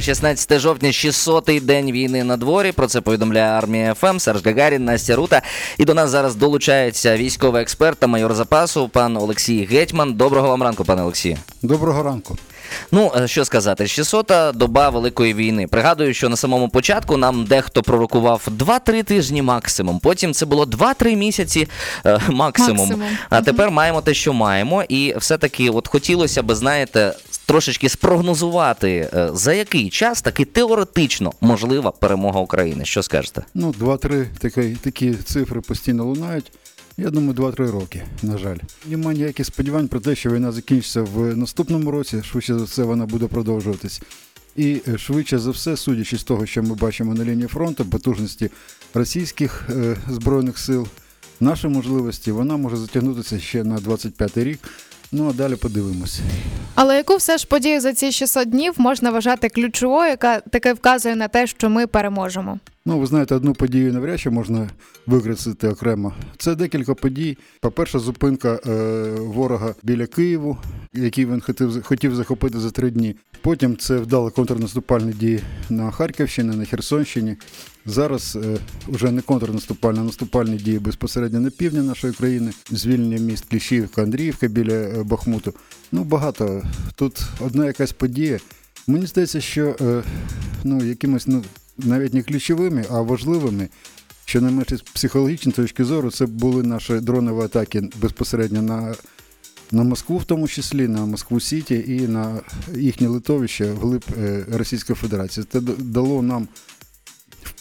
16 жовтня, 600-й день війни на дворі. Про це повідомляє армія ФМ, Серж Гагарін, Настя Рута. І до нас зараз долучається військовий експерт та майор запасу, пан Олексій Гетьман. Доброго вам ранку, пане Олексію. Доброго ранку. Ну е, що сказати, 600-та доба великої війни. Пригадую, що на самому початку нам дехто пророкував 2-3 тижні максимум. Потім це було 2-3 місяці е, максимум. Максимум. А тепер маємо те, що маємо, і все-таки, от хотілося би, знаєте, трошечки спрогнозувати, е, за який час таки теоретично можлива перемога України. Що скажете? Ну, 2-3 такі, такі цифри постійно лунають. Я думаю, 2-3 роки, на жаль. Немає ніяких сподівань про те, що війна закінчиться в наступному році. Швидше за все, вона буде продовжуватись. І е, швидше за все, судячи з того, що ми бачимо на лінії фронту, потужності російських е, збройних сил, наші можливості, вона може затягнутися ще на 25 рік. Ну а далі подивимося. Але яку все ж подію за ці 600 днів можна вважати ключовою, яка таки вказує на те, що ми переможемо? Ну, ви знаєте, одну подію навряд чи можна викреслити окремо. Це декілька подій. По-перше, зупинка е, ворога біля Києву, який він хотів, хотів захопити за три дні. Потім це вдали контрнаступальні дії на Харківщині, на Херсонщині. Зараз е, вже не контрнаступальні, а наступальні дії безпосередньо на півдні нашої країни. Звільнення міст Кліщівка, Андріївка біля е, Бахмуту. Ну, багато. Тут одна якась подія. Мені здається, що е, ну, якимось ну, навіть не ключовими, а важливими, що не менше з психологічної точки зору, це були наші дронові атаки безпосередньо на, на Москву, в тому числі, на Москву Сіті і на їхнє литовище вглиб е, Російської Федерації. Це дало нам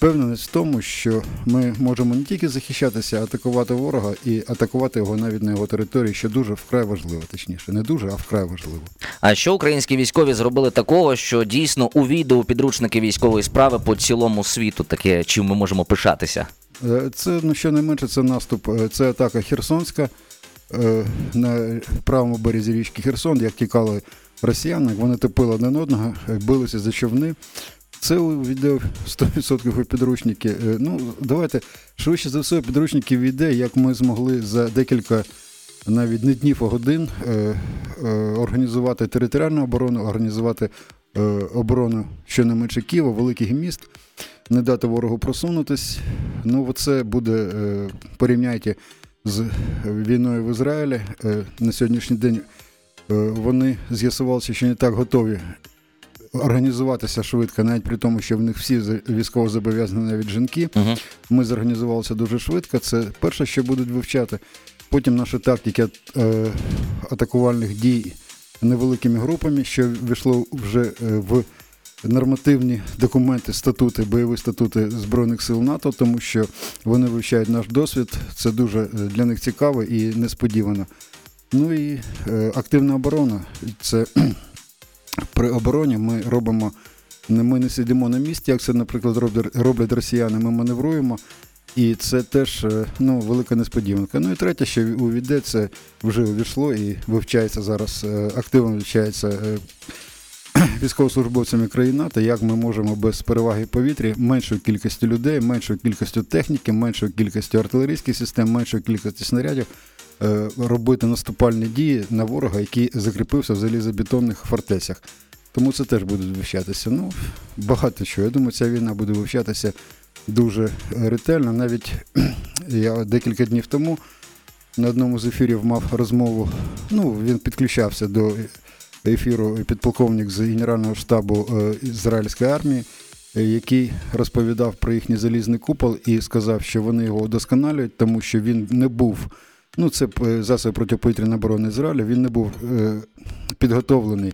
впевненість в тому, що ми можемо не тільки захищатися, а атакувати ворога і атакувати його навіть на його території, що дуже вкрай важливо, точніше, не дуже, а вкрай важливо. А що українські військові зробили такого, що дійсно увійде у підручники військової справи по цілому світу, таке чим ми можемо пишатися? Е, Це ну щонайменше це наступ, е, це атака Херсонська е, на правому березі річки Херсон, як тікали росіяни, вони топили один одного, билися за човни. Це увійде 100% у підручники. Е, Ну, давайте швидше за все, підручники війде, як ми змогли за декілька навіть не днів, а годин е, е, організувати територіальну оборону, організувати оборону щонайменше Києва, великих міст, не дати ворогу просунутись. Ну, це буде, порівняйте з війною в Ізраїлі. На сьогоднішній день вони з'ясувалися, що не так готові організуватися швидко, навіть при тому, що в них всі військово зобов'язані, навіть жінки. Угу. Ми зорганізувалися дуже швидко. Це перше, що будуть вивчати. Потім наші тактики е, атакувальних дій невеликими групами, що війшло вже е, в нормативні документи, статути, бойові статути Збройних сил НАТО, тому що вони вивчають наш досвід. Це дуже е, для них цікаво і несподівано. Ну і е, активна оборона. Це при обороні ми робимо. Ми не сидимо на місці, як це, наприклад, роблять- росіяни. Ми маневруємо. І це теж е, ну, велика несподіванка. Ну і третє, що увійде, це вже увійшло і вивчається зараз, е, активно вивчається е, військовослужбовцями країн НАТО, як ми можемо без переваги в повітрі меншою кількістю людей, меншою кількістю техніки, меншою кількістю артилерійських систем, меншою кількістю снарядів робити наступальні дії на ворога, який закріпився в залізобетонних фортецях. Тому це теж буде вивчатися. Ну, багато чого. Я думаю, ця війна буде вивчатися дуже е, ретельно. Навіть я декілька днів тому на одному з ефірів мав розмову. Ну, він підключався до ефіру підполковник з Генерального штабу е, Ізраїльської армії, е, який розповідав про їхній залізний купол і сказав, що вони його удосконалюють, тому що він не був. Ну, це е, засоби протиповітряної оборони Ізраїля. Він не був е, підготовлений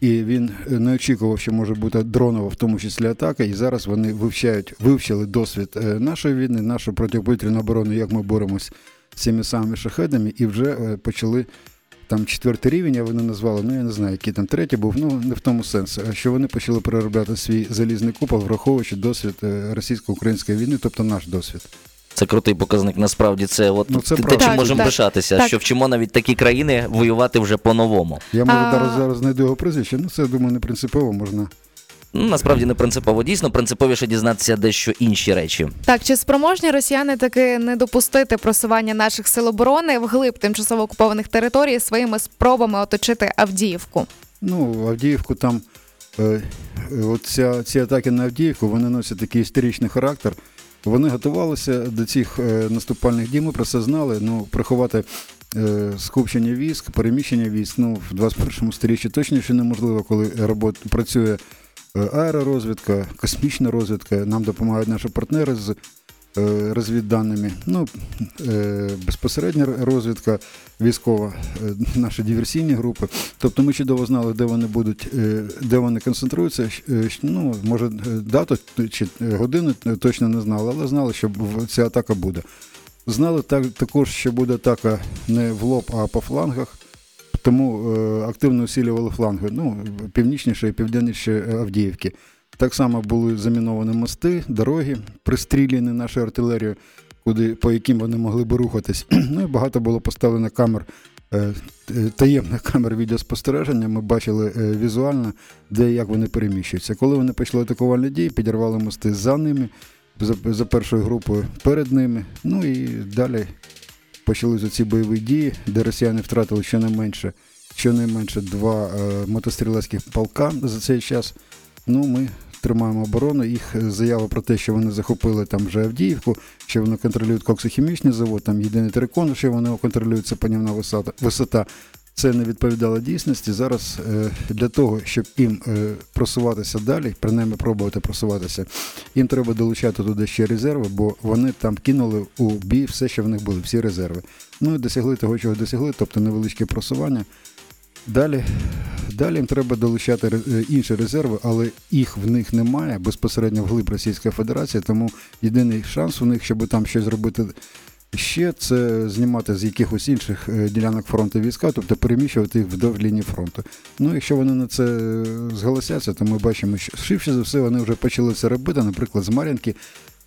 і він е, не очікував, що може бути дронова, в тому числі атака. І зараз вони вивчають, вивчили досвід нашої війни, нашої протиповітряної оборони, як ми боремось з цими самими шахедами, і вже почали. Там четвертий рівень, а вони назвали, ну я не знаю, який там третій був, ну не в тому сенсі, а що вони почали переробляти свій залізний купол, враховуючи досвід російсько-української війни, тобто наш досвід. Це крутий показник. Насправді це от Ну, це те, чим можемо так, пишатися, так. що вчимо навіть такі країни воювати вже по-новому. Я може А- зараз, зараз знайду його прізвище, ну це думаю не принципово можна. Ну, насправді не принципово. Дійсно, принциповіше дізнатися дещо інші речі. Так, чи спроможні росіяни таки не допустити просування наших сил оборони вглиб тимчасово окупованих територій своїми спробами оточити Авдіївку? Ну, Авдіївку там е, от ця, ці атаки на Авдіївку вони носять такий історичний характер. Вони готувалися до цих е, наступальних дій. Ми про це знали. Ну, приховати е, скупчення військ, переміщення військ ну, в 21 сторіччі точно ще неможливо, коли робот, працює е, аеророзвідка, космічна розвідка. Нам допомагають наші партнери з розвідданими. Ну, е, безпосередня розвідка військова, е, наші диверсійні групи. Тобто ми чудово знали, де вони будуть, е, де вони концентруються. Е, Ну, може, е, дату чи е, годину точно не знали, але знали, що ця атака буде. Знали так, також, що буде атака не в лоб, а по флангах. Тому е, активно усилювали фланги, ну, північніше і південніше Авдіївки. Так само були заміновані мости, дороги, пристріляні нашою артилерією, куди, по яким вони могли би рухатись. Ну і багато було поставлено камер, е, е, таємних камер відеоспостереження. Ми бачили е, візуально, де і як вони переміщуються. Коли вони почали атакувальні дії, підірвали мости за ними, за, за першою групою перед ними. Ну і далі почалися ці бойові дії, де росіяни втратили щонайменше, щонайменше два е, мотострілецьких полка за цей час. Ну, ми тримаємо оборону. Їх е, заява про те, що вони захопили там вже Авдіївку, що вони контролюють коксохімічний завод, там єдиний терикон, що вони контролюють, це панівна висота. Це не відповідало дійсності. Зараз е, для того, щоб їм е, просуватися далі, принаймні пробувати просуватися, їм треба долучати туди ще резерви, бо вони там кинули у бій все, що в них були, всі резерви. Ну і досягли того, чого досягли, тобто невеличке просування. Далі, далі їм треба долучати е, інші резерви, але їх в них немає безпосередньо вглиб Російської Федерації, тому єдиний шанс у них, щоб там щось зробити ще, це знімати з якихось інших е, ділянок фронту війська, тобто переміщувати їх вдовж лінії фронту. Ну, якщо вони на це е, зголосяться, то ми бачимо, що швидше за все вони вже почали це робити. Наприклад, з Мар'їнки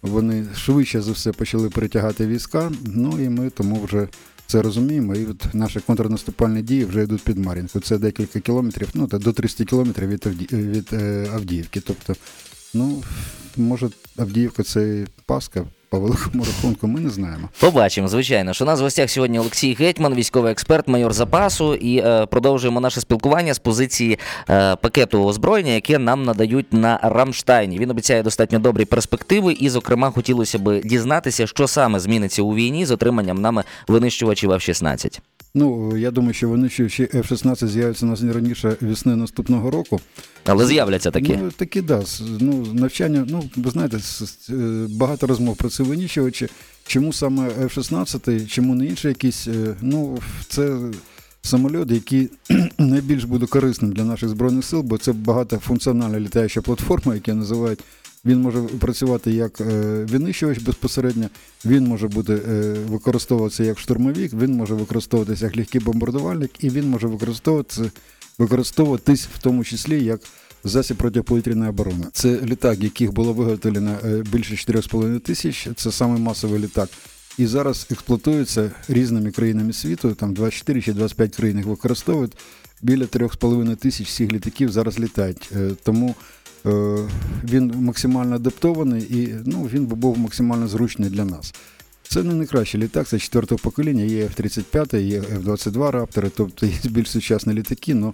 вони швидше за все почали перетягати війська. Ну і ми тому вже це розуміємо. І от наші контрнаступальні дії вже йдуть під Мар'їнку. Це декілька кілометрів, ну та до 300 кілометрів від, від е, Авдіївки. Тобто, ну може Авдіївка це Паска. По великому рахунку ми не знаємо. Побачимо, звичайно, що у нас в гостях сьогодні Олексій Гетьман, військовий експерт, майор запасу, і е, продовжуємо наше спілкування з позиції е, пакету озброєння, яке нам надають на Рамштайні. Він обіцяє достатньо добрі перспективи, і, зокрема, хотілося б дізнатися, що саме зміниться у війні з отриманням нами винищувачів F-16. Ну я думаю, що вони ще, ще F-16 з'являться нас не раніше весни наступного року. Але з'являться такі. Ну, такі, да. Ну, навчання, ну, ви знаєте, е, багато розмов про це винищувачі. Чому саме F-16, чому не інші якісь, е, ну, це самоліт, який найбільш буде корисним для наших збройних сил, бо це багатофункціональна літаюча платформа, яку називають. Він може працювати як е, винищувач безпосередньо, він може бути е, використовуватися як штурмовик, він може використовуватися як легкий бомбардувальник, і він може використовуватися, використовуватись в тому числі як засіб протиповітряної оборони. Це літак, яких було виготовлено е, більше 4,5 тисяч. Це самий масовий літак. І зараз експлуатується різними країнами світу, там 24 чи 25 країн їх використовують. Біля 3,5 тисяч всіх літаків зараз літають. Тому він максимально адаптований і ну, він би був максимально зручний для нас. Це не найкращий літак, це четвертого покоління, є F-35, є F-22 Раптори, тобто є більш сучасні літаки, але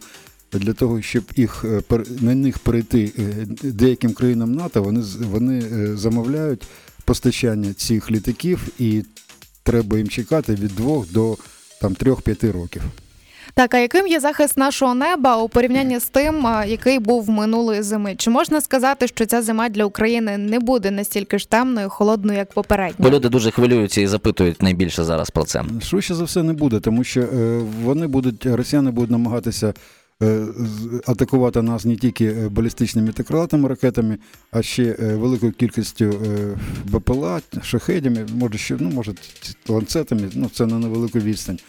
для того, щоб їх е, на них перейти е, деяким країнам НАТО, вони, вони е, замовляють постачання цих літаків, і треба їм чекати від 2 до там 3-5 років. Так, а яким є захист нашого неба у порівнянні з тим, який був минулої зими? Чи можна сказати, що ця зима для України не буде настільки ж темною, холодною, як Бо люди дуже хвилюються і запитують найбільше зараз про це. Швидше за все не буде, тому що е, вони будуть, росіяни будуть намагатися е, атакувати нас не тільки е, балістичними та крилатими ракетами, а ще великою кількістю БПЛА, шахедами, може, ще, ну, може, ланцетами, ну це на невелику відстань.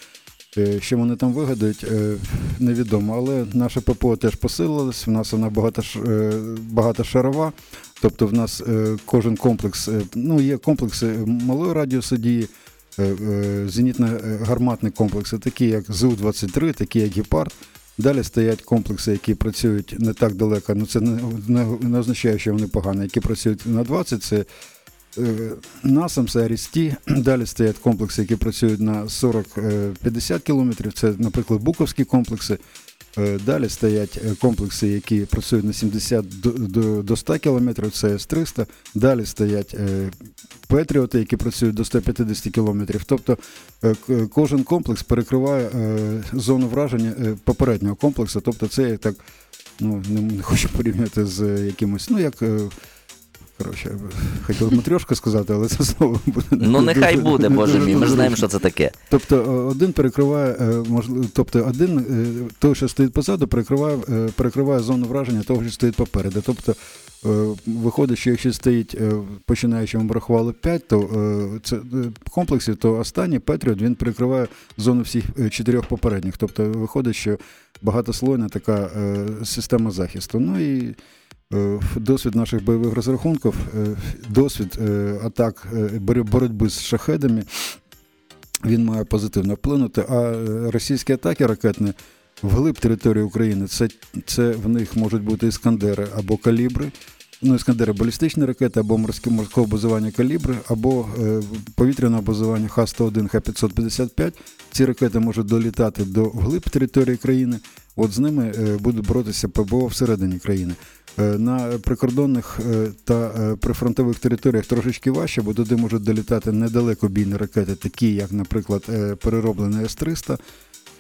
Е, Що вони там вигадають, е, невідомо. Але наша ППО теж посилилась, в нас вона багато, багатошарова, тобто в нас е, кожен комплекс, е, ну є комплекси малої радіусу дії, е, е, зенітно-гарматні комплекси, такі як ЗУ-23, такі як Гепард. Далі стоять комплекси, які працюють не так далеко, ну це не, не, не означає, що вони погані, які працюють на 20, це е, НАСАМ, це Арісті. Далі стоять комплекси, які працюють на 40-50 кілометрів. Це, наприклад, Буковські комплекси. Е, Далі стоять е, комплекси, які працюють на 70 до, до, до 100 км, це С-300. Далі стоять е, Петріоти, які працюють до 150 км. Тобто е, кожен комплекс перекриває е, зону враження е, попереднього комплексу. Тобто це так, ну не хочу порівняти з якимось, ну як. Коротше, хотів матрьошка сказати, але це слово буде. Ну нехай буде, боже мій. Ми ж знаємо, що це таке. Тобто е, один перекриває, е, можливо, тобто один, е, той, що стоїть позаду, перекриває, перекриває зону враження того, що стоїть попереду. Тобто виходить, що якщо стоїть, е, починаючи ми рахували 5, то це комплексів, то останній Петріот він перекриває зону всіх чотирьох попередніх. Тобто виходить, що багатослойна така система захисту. Ну і Досвід наших бойових розрахунків, е, досвід е, атак е, боротьби з шахедами, він має позитивно вплинути. А е, російські атаки ракетні вглиб території України це, це в них можуть бути іскандери або калібри. Ну, іскандери балістичні ракети, або морське морського базування калібри, або е, повітряного базування Х-101, Х-555. Ці ракети можуть долітати до вглиб території країни. От з ними е, буде боротися ПБО всередині країни. Е, На прикордонних е, та е, прифронтових територіях трошечки важче, бо туди можуть долітати недалекобійні ракети, такі як, наприклад, перероблений С-300.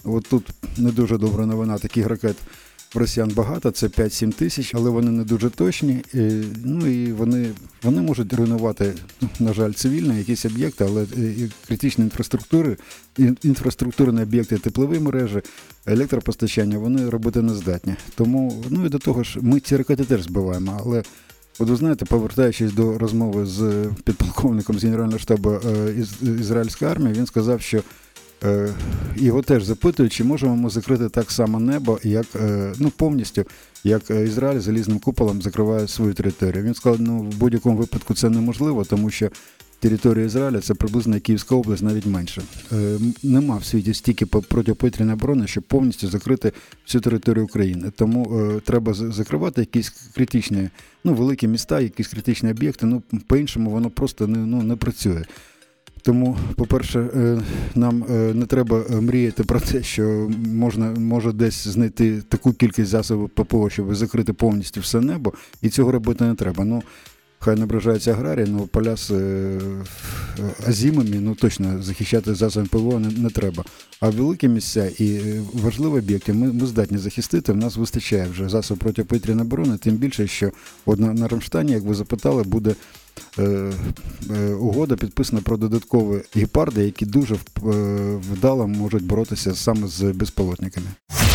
От тут не дуже добра новина. Таких ракет росіян багато, це 5-7 тисяч, але вони не дуже точні. Ну і вони, вони можуть руйнувати, ну, на жаль, цивільні якісь об'єкти, але е, критичні інфраструктури, інфраструктурні об'єкти, теплові мережі, електропостачання, вони робити не здатні. Тому, ну і до того ж, ми ці ракети теж збиваємо, але. От ви знаєте, повертаючись до розмови з підполковником з Генерального штабу е, із, ізраїльської армії, він сказав, що е, його теж запитують, чи можемо ми закрити так само небо, як е, ну повністю, як е, Ізраїль залізним куполом закриває свою територію. Він сказав, ну в будь-якому випадку це неможливо, тому що територія Ізраїля це приблизно Київська область, навіть менше. Е, нема в світі стільки протиповітряної оборони, щоб повністю закрити всю територію України. Тому е, треба закривати якісь критичні, ну великі міста, якісь критичні об'єкти. Ну по-іншому воно просто не, ну, не працює. Тому, по-перше, е, нам е, не треба е, мріяти про те, що можна може десь знайти таку кількість засобів ППО, щоб закрити повністю все небо, і цього робити не треба. Ну, хай не ображаються аграрії, але поля з азімами, ну точно захищати засобами ППО не, не треба. А великі місця і важливі об'єкти ми, ми здатні захистити. В нас вистачає вже засоб протиповітряної оборони, тим більше, що от на, на Рамштані, як ви запитали, буде угода підписана про додаткові гепарди, які дуже е, вдало можуть боротися саме з безполотниками.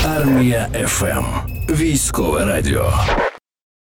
Армія ФМ. Військове радіо.